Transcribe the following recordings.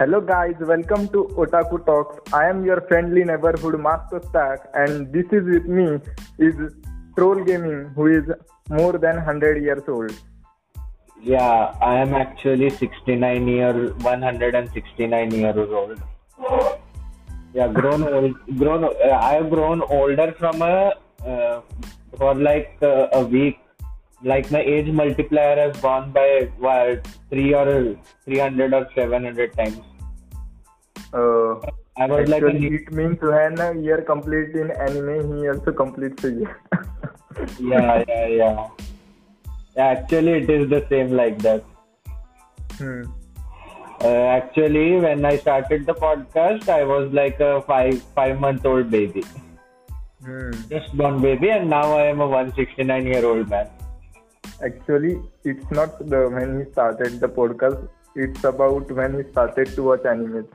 Hello guys, welcome to Otaku Talks. I am your friendly neighborhood Master Stark and this is with me is Troll Gaming who is more than 100 years old. Yeah, I am actually 69 year 169 years old. Yeah, grown old, grown. Uh, I have grown older from a uh, for like uh, a week. Like my age multiplier has gone by what three or 300 or 700 times. Uh, I was like a actually, new- it means when a year complete in anime, he also completes a year. yeah, yeah, yeah. Actually, it is the same like that. hmm. Uh, actually, when I started the podcast, I was like a five five month old baby, Hmm. just born baby, and now I am a 169 year old man. Actually, it's not the when he started the podcast. It's about when he started to watch anime.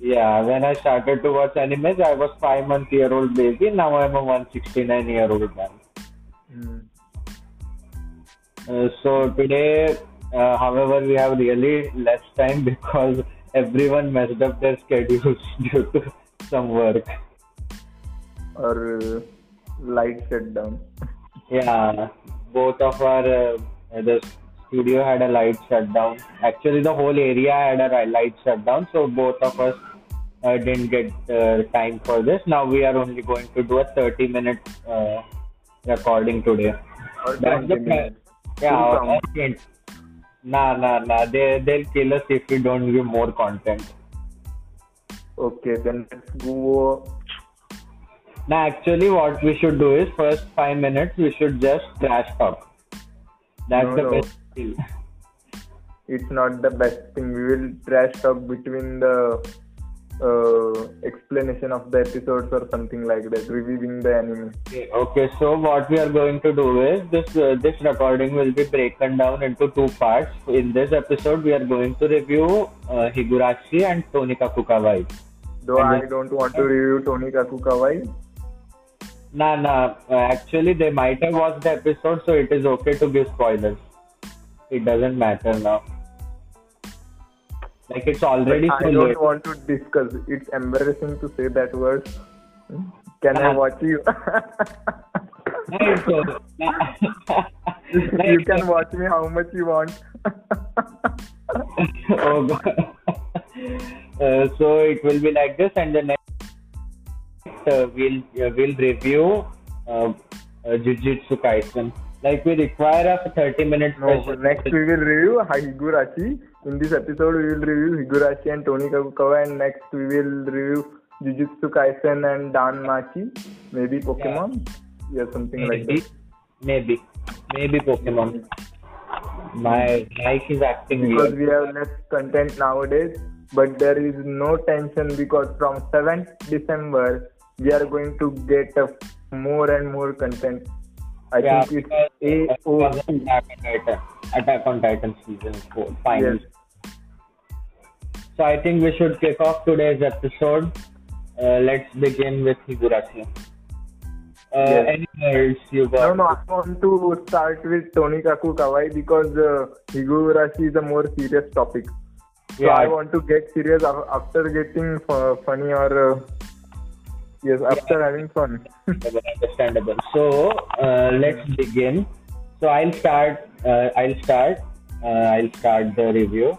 Yeah, when I started to watch anime, I was five month year old baby. Now I'm a 169 year old man. Hmm. Uh, so today, uh, however, we have really less time because everyone messed up their schedules due to some work. Or uh, light shutdown. Yeah, both of our uh, the studio had a light shutdown. Actually, the whole area had a light shutdown, so both of us uh, didn't get uh, time for this. Now we are only going to do a 30 minute uh, recording today. Or That's the plan. Yeah, Full or- count. or 20. Nah, nah, nah. They they'll kill us if we don't give more content. Okay, then let's go. Now, actually, what we should do is first five minutes we should just trash talk. That's No, the no. best thing. It's not the best thing. We will trash talk between the uh, explanation of the episodes or something like that, reviewing the anime. Okay, okay, so what we are going to do is this uh, this recording will be broken down into two parts. In this episode, we are going to review uh, Higurashi and Tonika Kawaii. Though And I don't want to review Tonika Kaku Kawaii. Nah, nah. Uh, actually, they might have watched the episode, so it is okay to give spoilers. It doesn't matter now. Like it's already I don't late. want to discuss. It's embarrassing to say that word. Can I Uh-huh. watch you? Nah, it's okay. Nah. Nah, you it's can watch me how much you want. oh god. Uh, so it will be like this, and the next uh, we'll uh, we'll review uh, uh, Jujutsu Kaisen. Like we require a 30 minute No, next we will review Higurashi. In this episode, we will review Higurashi and Tony Kakukawa, and next we will review Jujutsu Kaisen and Danmachi. Maybe Pokemon. Yeah, something like maybe that. maybe maybe Pokemon. My mic is acting Because weird. we have less content nowadays, but there is no tension because from 7th December, we are going to get uh, more and more content. I Yeah, think it's of AOT. Attack on Titan, Attack on Titan season four, finally. Yes. So I think we should kick off today's episode. Uh, let's begin with Higurashi. Uh, Yes. Any words you No, got? no, I want to start with Tonikaku Kawaii because uh, Higurashi is a more serious topic. So Yeah. I want to get serious after getting funny or uh, yes, after having fun. Understandable, understandable. So uh, let's begin. So I'll start. Uh, I'll start. Uh, I'll start the review.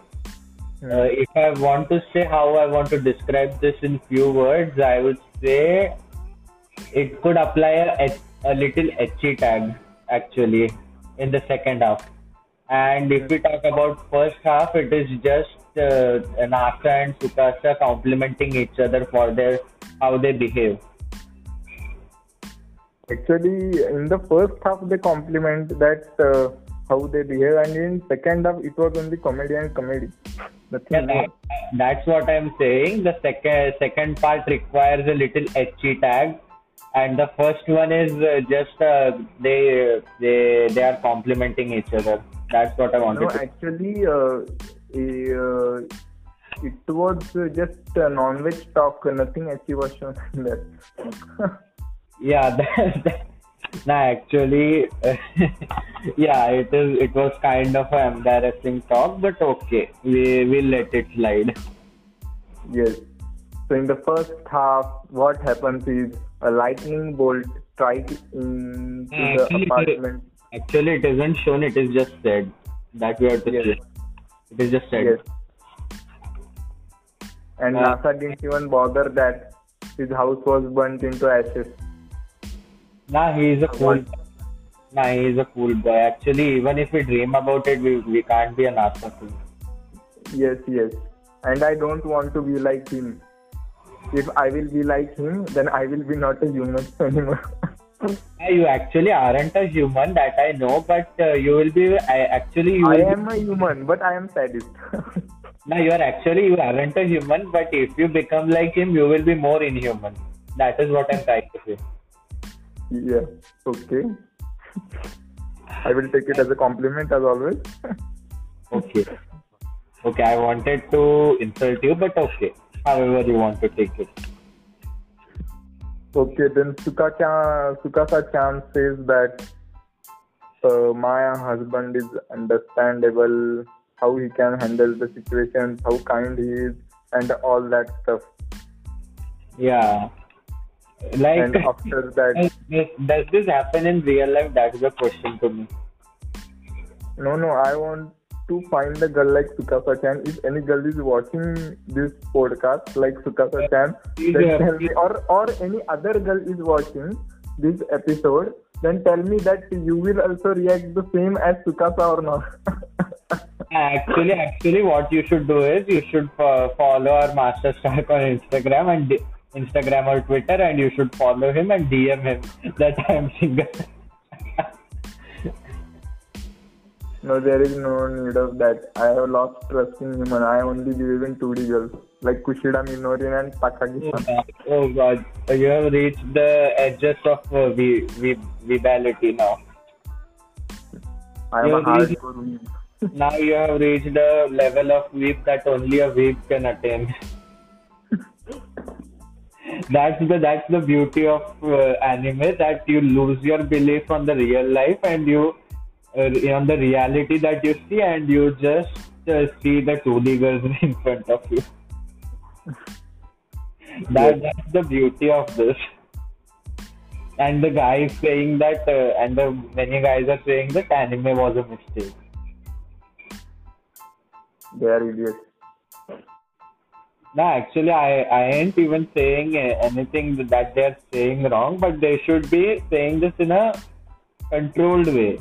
Uh, if I want to say how I want to describe this in few words, I would say it could apply a, a little ecchi tag actually in the second half. And if we talk about first half, it is just uh, Nasa and Sukasa complementing each other for their how they behave. Actually, in the first half they compliment that uh, how they behave, and in second half it was only comedy and comedy. Yeah, that, that's what I'm saying. The second second part requires a little ecchi tag, and the first one is uh, just uh, they they they are complimenting each other. That's what I wanted No, to. actually, uh, uh, it was uh, just a non-veg talk. Nothing actually was shown in that. Yeah, that, that, nah, actually, yeah, it is. It was kind of an embarrassing talk, but okay, we will let it slide. Yes. So in the first half, what happens is a lightning bolt strikes into the Actually, apartment. Actually, it isn't shown. It is just said that we have to Yes. It is just said. Yes. And Uh, NASA didn't even bother that his house was burnt into ashes. Nah, he is a cool. Nah, he is a cool boy. Actually, even if we dream about it, we, we can't be a NASA fool. Yes, yes. And I don't want to be like him. If I will be like him, then I will be not a human anymore. You actually aren't a human, that I know, but uh, you will be. I, actually, you I am a human, but I am sadist. Be, no, you are actually you aren't a human, but if you become like him, you will be more inhuman. That is what I'm trying to say. yeah. Okay. I will take it as a compliment as always. Okay. Okay, I wanted to insult you, but okay. However, you want to take it. Okay, then Sukaka, Sukasa-chan says that uh, my husband is understandable, how he can handle the situations, how kind he is, and all that stuff. Yeah. Like, And after that, does this, does this happen in real life? That's the question to me. no, no, I want to find a girl like Sukasa-chan. If any girl is watching this podcast like then uh, tell me, or, or any other girl is watching this episode, then tell me that you will also react the same as Sukasa or not. Actually, actually, what you should do is you should fo- follow our Master Stark on Instagram and D- Instagram or Twitter, and you should follow him and DM him that I am single. No, there is no need of that. I have lost trust in human. I only believe in 2D girls like Kushieda Minorin and Takagi-san. oh God, you have reached the edges of uh, vi- vi- vibality now. I am a You're really- hardcore. Now you have reached a level of weeb that only a weeb can attain. that's the that's the beauty of uh, anime that you lose your belief on the real life and you uh, on the reality that you see and you just uh, see the 2D girls in front of you. That, that's the beauty of this. And the guy is saying that, uh, and the many guys are saying that anime was a mistake. They are idiots. No, actually, I, I ain't even saying anything that they're saying wrong, but they should be saying this in a controlled way,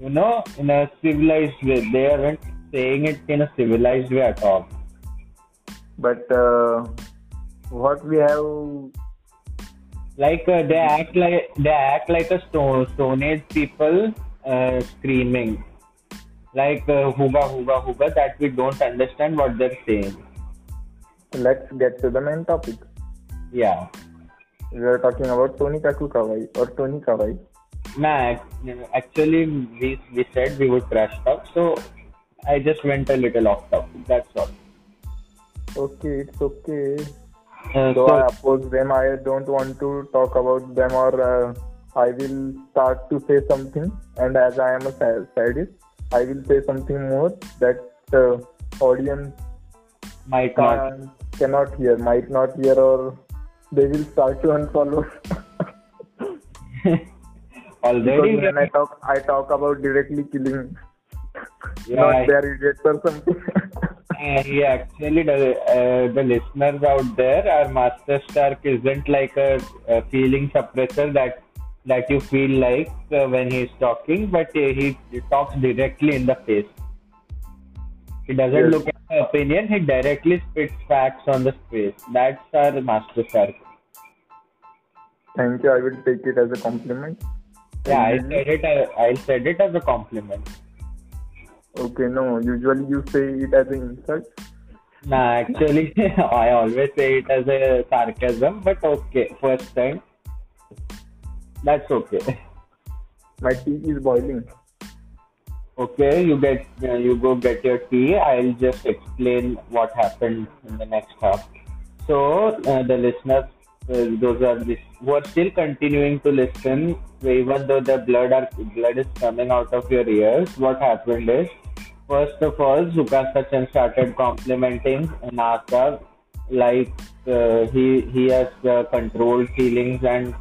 you know, in a civilized way. They aren't saying it in a civilized way at all. But uh, what we have, Like uh, they act like they act like a stone stone age people uh, screaming, like uh, huga huga huga that we don't understand what they're saying. let's get to the main topic. Yeah. We are talking about Tonikaku Kawaii or Tony Kawaii. Nah, actually, we, we said we would trash talk, so I just went a little off topic. That's all. Okay, it's okay. Uh, So so, I oppose them. I don't want to talk about them, or uh, I will start to say something. And as I am a sa- sadist, I will say something more that uh, audience might not. cannot hear, might not hear, or they will start to unfollow. Already, because when I talk, I talk about directly killing, yeah, not their idiots or something. uh, yeah, actually, the, uh, the listeners out there, our Master Stark isn't like a, a feeling suppressor that that you feel like uh, when he's talking, but uh, he, he talks directly in the face. He doesn't Yes. look at the opinion, he directly spits facts on the face. That's our Master Stark. Thank you. I will take it as a compliment. Yeah, I said it. I, I said it as a compliment. Okay, no. Usually you say it as an insult. Nah, actually, I always say it as a sarcasm, but okay, first time. That's okay. My tea is boiling. Okay, you get uh, you go get your tea. I'll just explain what happened in the next half. So uh, the listeners, uh, those are the, who are still continuing to listen, even though the blood are blood is coming out of your ears. What happened is, first of all, Sukasa-chan started complimenting NASA like uh, he he has uh, controlled feelings and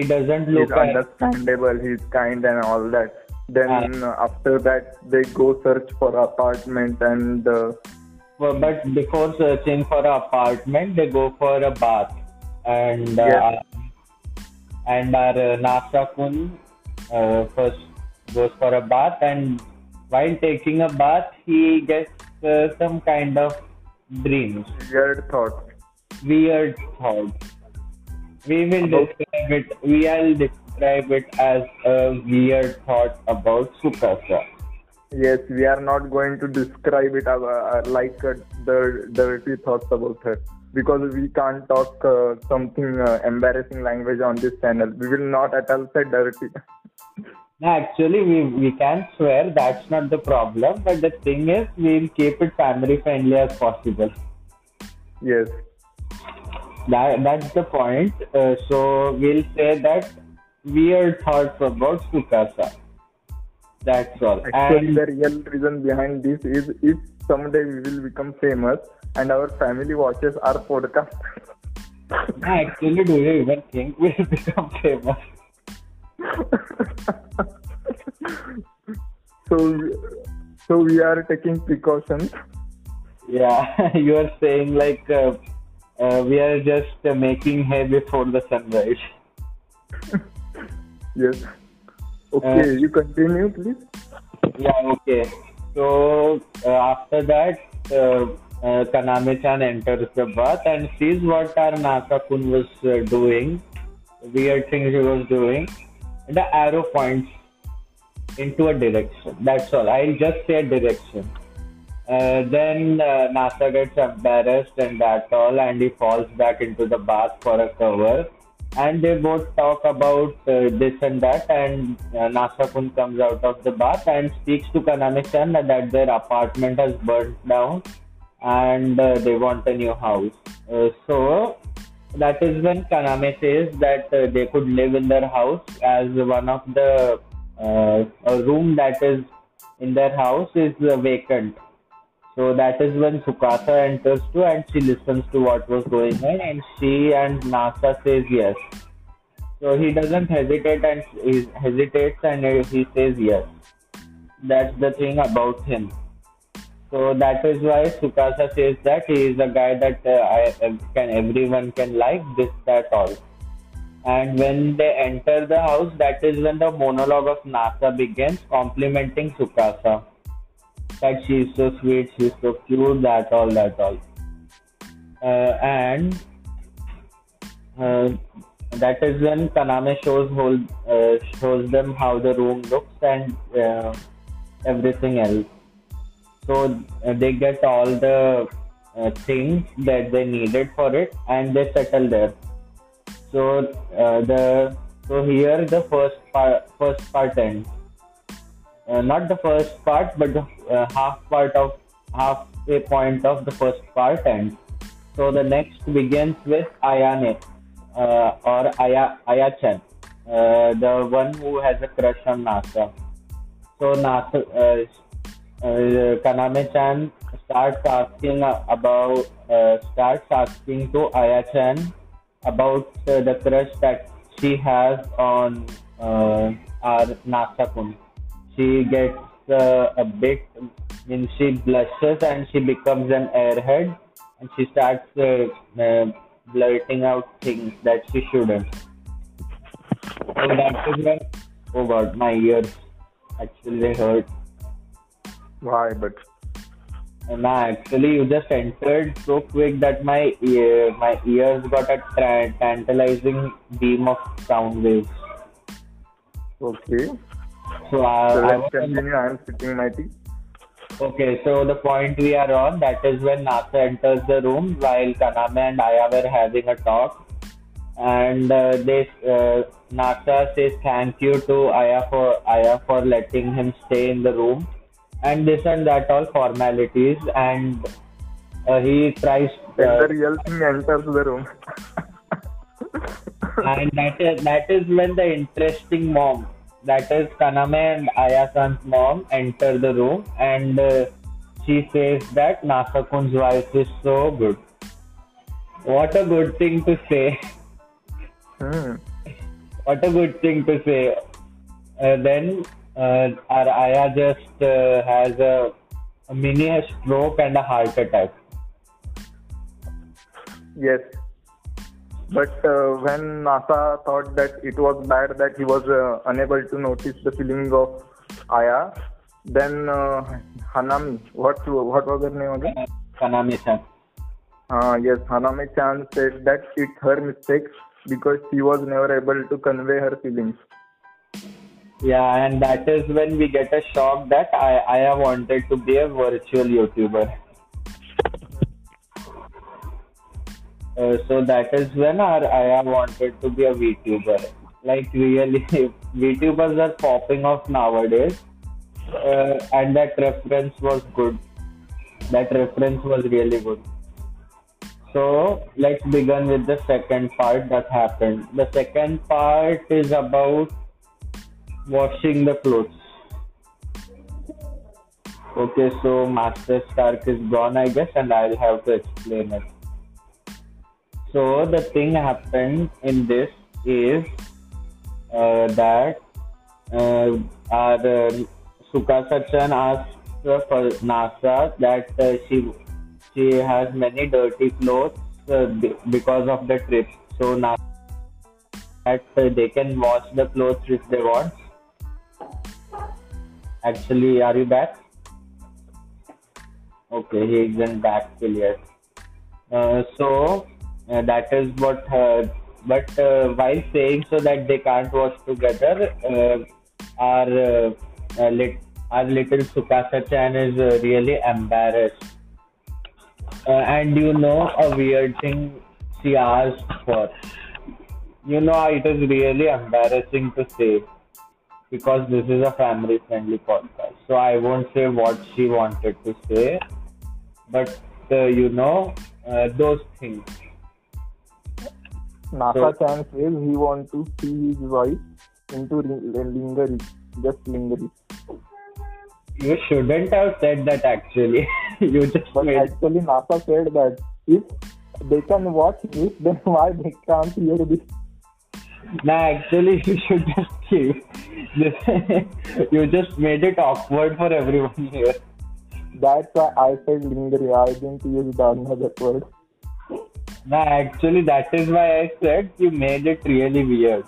he doesn't look He's at understandable. He's kind and all that. Then uh, after that, they go search for apartment and uh, Well, but before searching for an apartment, they go for a bath, and uh, Yes. and our uh, Nasa Kun uh, first goes for a bath, and while taking a bath, he gets uh, some kind of dreams, weird thoughts. weird thoughts. We will About- describe it. We will describe it as a weird thought about Sukasa. Yes, we are not going to describe it as, uh, like uh, the dirty thoughts about her because we can't talk uh, something uh, embarrassing language on this channel. We will not at all say dirty. Actually, we, we can swear that's not the problem, but the thing is, we'll keep it family friendly as possible. yes, That, that's the point. Uh, so, we'll say that weird thoughts about Sukasa. That's all. actually, And the real reason behind this is if someday we will become famous and our family watches our podcast. actually, do you even think we'll become famous? so, we- so we are taking precautions. Yeah, you are saying like uh, uh, we are just uh, making hay before the sunrise. Yes. Okay, Uh, you continue, please. Yeah, okay. So uh, after that, uh, uh, Kaname-chan enters the bath and sees what our Nasa-kun was uh, doing, weird things he was doing. And the arrow points into a direction. That's all. I'll just say a direction. Uh, then uh, Nasa gets embarrassed and that's all, and he falls back into the bath for a cover. And they both talk about uh, this and that, and uh, Nasa Kun comes out of the bath and speaks to Kaname-chan that their apartment has burnt down and uh, they want a new house. Uh, so that is when Kaname says that they could live in their house as one of the a room that is in their house is vacant. So that is when Sukasa enters too and she listens to what was going on and she and Nasa says yes. So he doesn't hesitate and he hesitates and he says yes. That's the thing about him. So that is why Sukasa says that he is a guy that uh, I, can everyone can like this that all. And when they enter the house, that is when the monologue of Nasa begins, complimenting Sukasa. That she is so sweet, she is so cute, that all, that all. Uh, and uh, that is when Kaname shows whole, uh, shows them how the room looks and uh, everything else. So uh, they get all the uh, things that they needed for it, and they settle there. So the so here the first part first part ends. Uh, not the first part, but the uh, half part of half a point of the first part ends. So the next begins with Ayane uh, or Aya Ayachan, uh, the one who has a crush on Nasa. So Nasa, uh, uh, Kaname-chan starts asking about starts asking to Aya-chan about the crush that she has on uh, our Nasa-kun. She gets uh, a bit, means she blushes and she becomes an airhead and she starts uh, uh, blurting out things that she shouldn't. So that is when, oh god, my ears actually hurt. Why? But And nah, actually, you just entered so quick that my ear, my ears got a tra- tantalizing beam of sound waves. okay. So, uh, So I let's was continue. I am sitting my tea. okay. So the point we are on that is when Nasa enters the room while Kaname and Aya were having a talk, and uh, they uh, Nasa says thank you to Aya for Aya for letting him stay in the room, and this and that all formalities, and uh, he tries. Uh, the real thing enters the room. and that is that is when the interesting mom that is Kaname and Ayasan's mom enter the room and uh, she says that Nasakun's wife is so good what a good thing to say. Hmm. What a good thing to say. Uh, then uh, our Aya just uh, has a, a mini stroke and a heart attack. Yes. But uh, when NASA thought that it was bad that he was uh, unable to notice the feelings of Aya, then uh, Hanami, what what was her name again? Kanami-san. Uh, yes, Hanami-chan said that it's her mistake because she was never able to convey her feelings. Yeah, and that is when we get a shock that I, I wanted to be a virtual YouTuber. Uh, so that is when our Aya wanted to be a VTuber. Like really, VTubers are popping off nowadays, uh, and that reference was good. That reference was really good. So let's begin with the second part that happened. The second part is about washing the clothes. Okay, so Master Stark is gone, I guess, and I'll have to explain it. So the thing happened in this is uh, that uh, our uh, asked for NASA that uh, she she has many dirty clothes uh, be- because of the trip. So now that uh, they can wash the clothes if they want. Actually, are you back? Okay, he isn't back till yet. Uh, so uh, that is what. Uh, but uh, while saying so that they can't watch together, uh, our lit- our little Sukasa-chan is uh, really embarrassed. And you know a weird thing she asked for. You know it is really embarrassing to say because this is a family friendly podcast. So I won't say what she wanted to say, but uh, you know uh, those things. NASA-chan says he want to see his wife into ring- lingerie, just lingerie. You shouldn't have said that actually. you just But made actually, NASA said that if they can watch this, then why they can't hear this? No, actually, you should just keep. you just made it awkward for everyone here. That's why I said lingerie. I didn't use the another word. No, actually, that is why I said you made it really weird.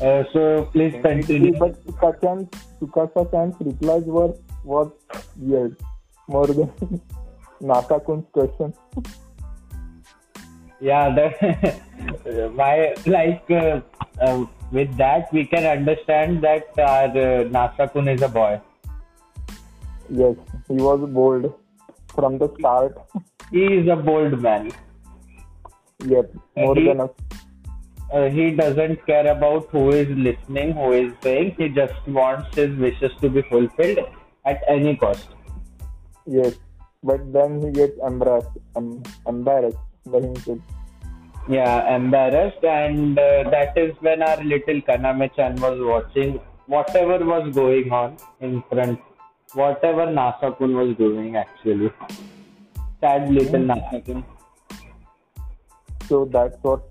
Uh, so please continue. But Sukasa-chan, Sukasa-chan's replies were was weird, more than question. Yeah, that why like uh, uh, with that we can understand that our uh, NASA kun is a boy. Yes, he was bold from the start. He is a bold man. Yep, more he- than us. Uh, he doesn't care about who is listening, who is saying. He just wants his wishes to be fulfilled at any cost. Yes, but then he gets embarrassed, em- embarrassed by himself. Yeah, embarrassed, and uh, that is when our little Kaname-chan was watching whatever was going on in front, whatever Nasa-kun was doing actually. Sad little Nasa-kun. So that's what.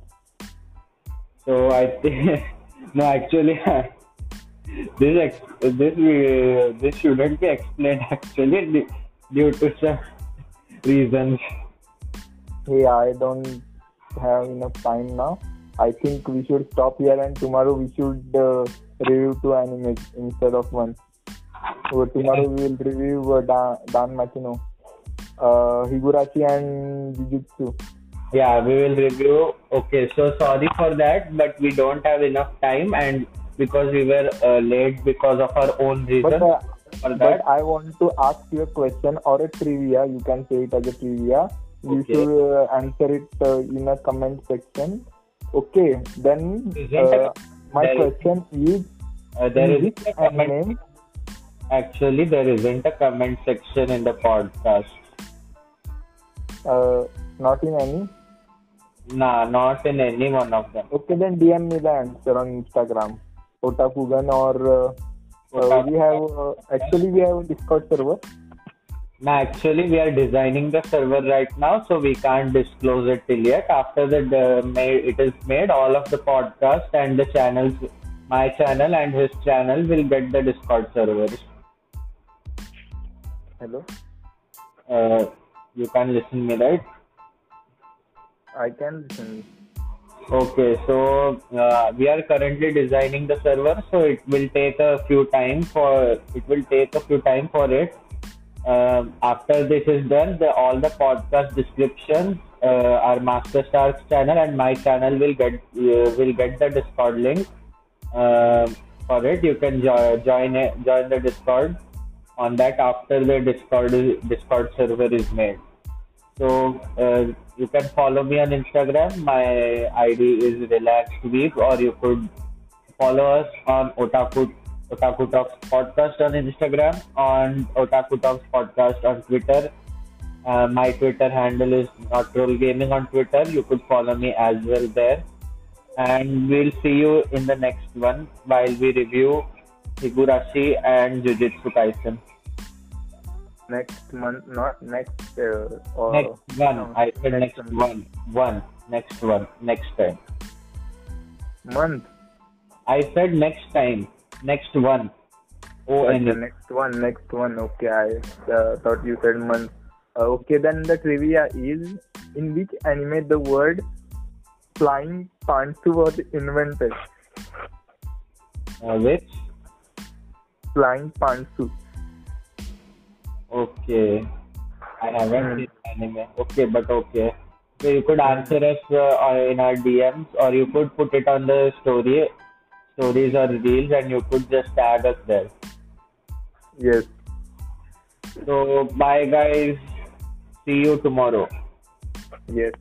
So I think no, actually, this ex- this uh, this shouldn't be explained actually due to some reasons. Hey, I don't have enough time now. I think we should stop here, and tomorrow we should uh, review two animes instead of one. So tomorrow we will review uh, Dan, Dan Machino, uh, Higurashi, and Jujutsu. Yeah, we will review. Okay, so sorry for that, but we don't have enough time, and because we were uh, late because of our own reason But, uh, but. I want to ask you a question or a trivia. You can say it as a trivia. You Okay. should uh, answer it uh, in a comment section. Okay, then uh, my there is- question is Uh, there is a comment. Actually, there isn't a comment section in the podcast. Uh, not in any. Nah, not in any one of them. Okay, then DM me the answer on Instagram. Otakugan or uh, uh, we have uh, actually we have a Discord server. No, actually, we are designing the server right now, so we can't disclose it till yet. After the uh, it is made, all of the podcast and the channels, my channel and his channel, will get the Discord servers. Hello. Uh, you can listen me, right? I can listen. Okay, so uh, we are currently designing the server, so it will take a few time for it will take a few time for it um, after this is done, the, all the podcast descriptions, uh, our Master Stars channel and my channel will get uh, will get the Discord link uh, for it. You can jo- join it, join the Discord on that after the Discord Discord server is made. So uh, you can follow me on Instagram. My ID is relaxed week, or you could follow us on Otaku Otaku Talks Podcast on Instagram, on Otaku Talks Podcast on Twitter. Uh, my Twitter handle is Not Roll Gaming on Twitter. You could follow me as well there. And we'll see you in the next one while we review Higurashi and Jujutsu Kaisen. Next month, not next. Uh, or Next one. no, I said next month. one. One. Next one. Next time. Month. I said next time. Next one. O N The E. next one, next one. Okay, I uh, thought you said month. Uh, okay, then the trivia is in which anime the word flying pantsu was invented? Uh, which? Flying pantsu. Okay. I haven't seen anime. Okay, but okay. So you could answer us uh, in our DMs, or you could put it on the story, stories or reels, and you could just tag us there. Yes. So bye, guys. See you tomorrow. Yes.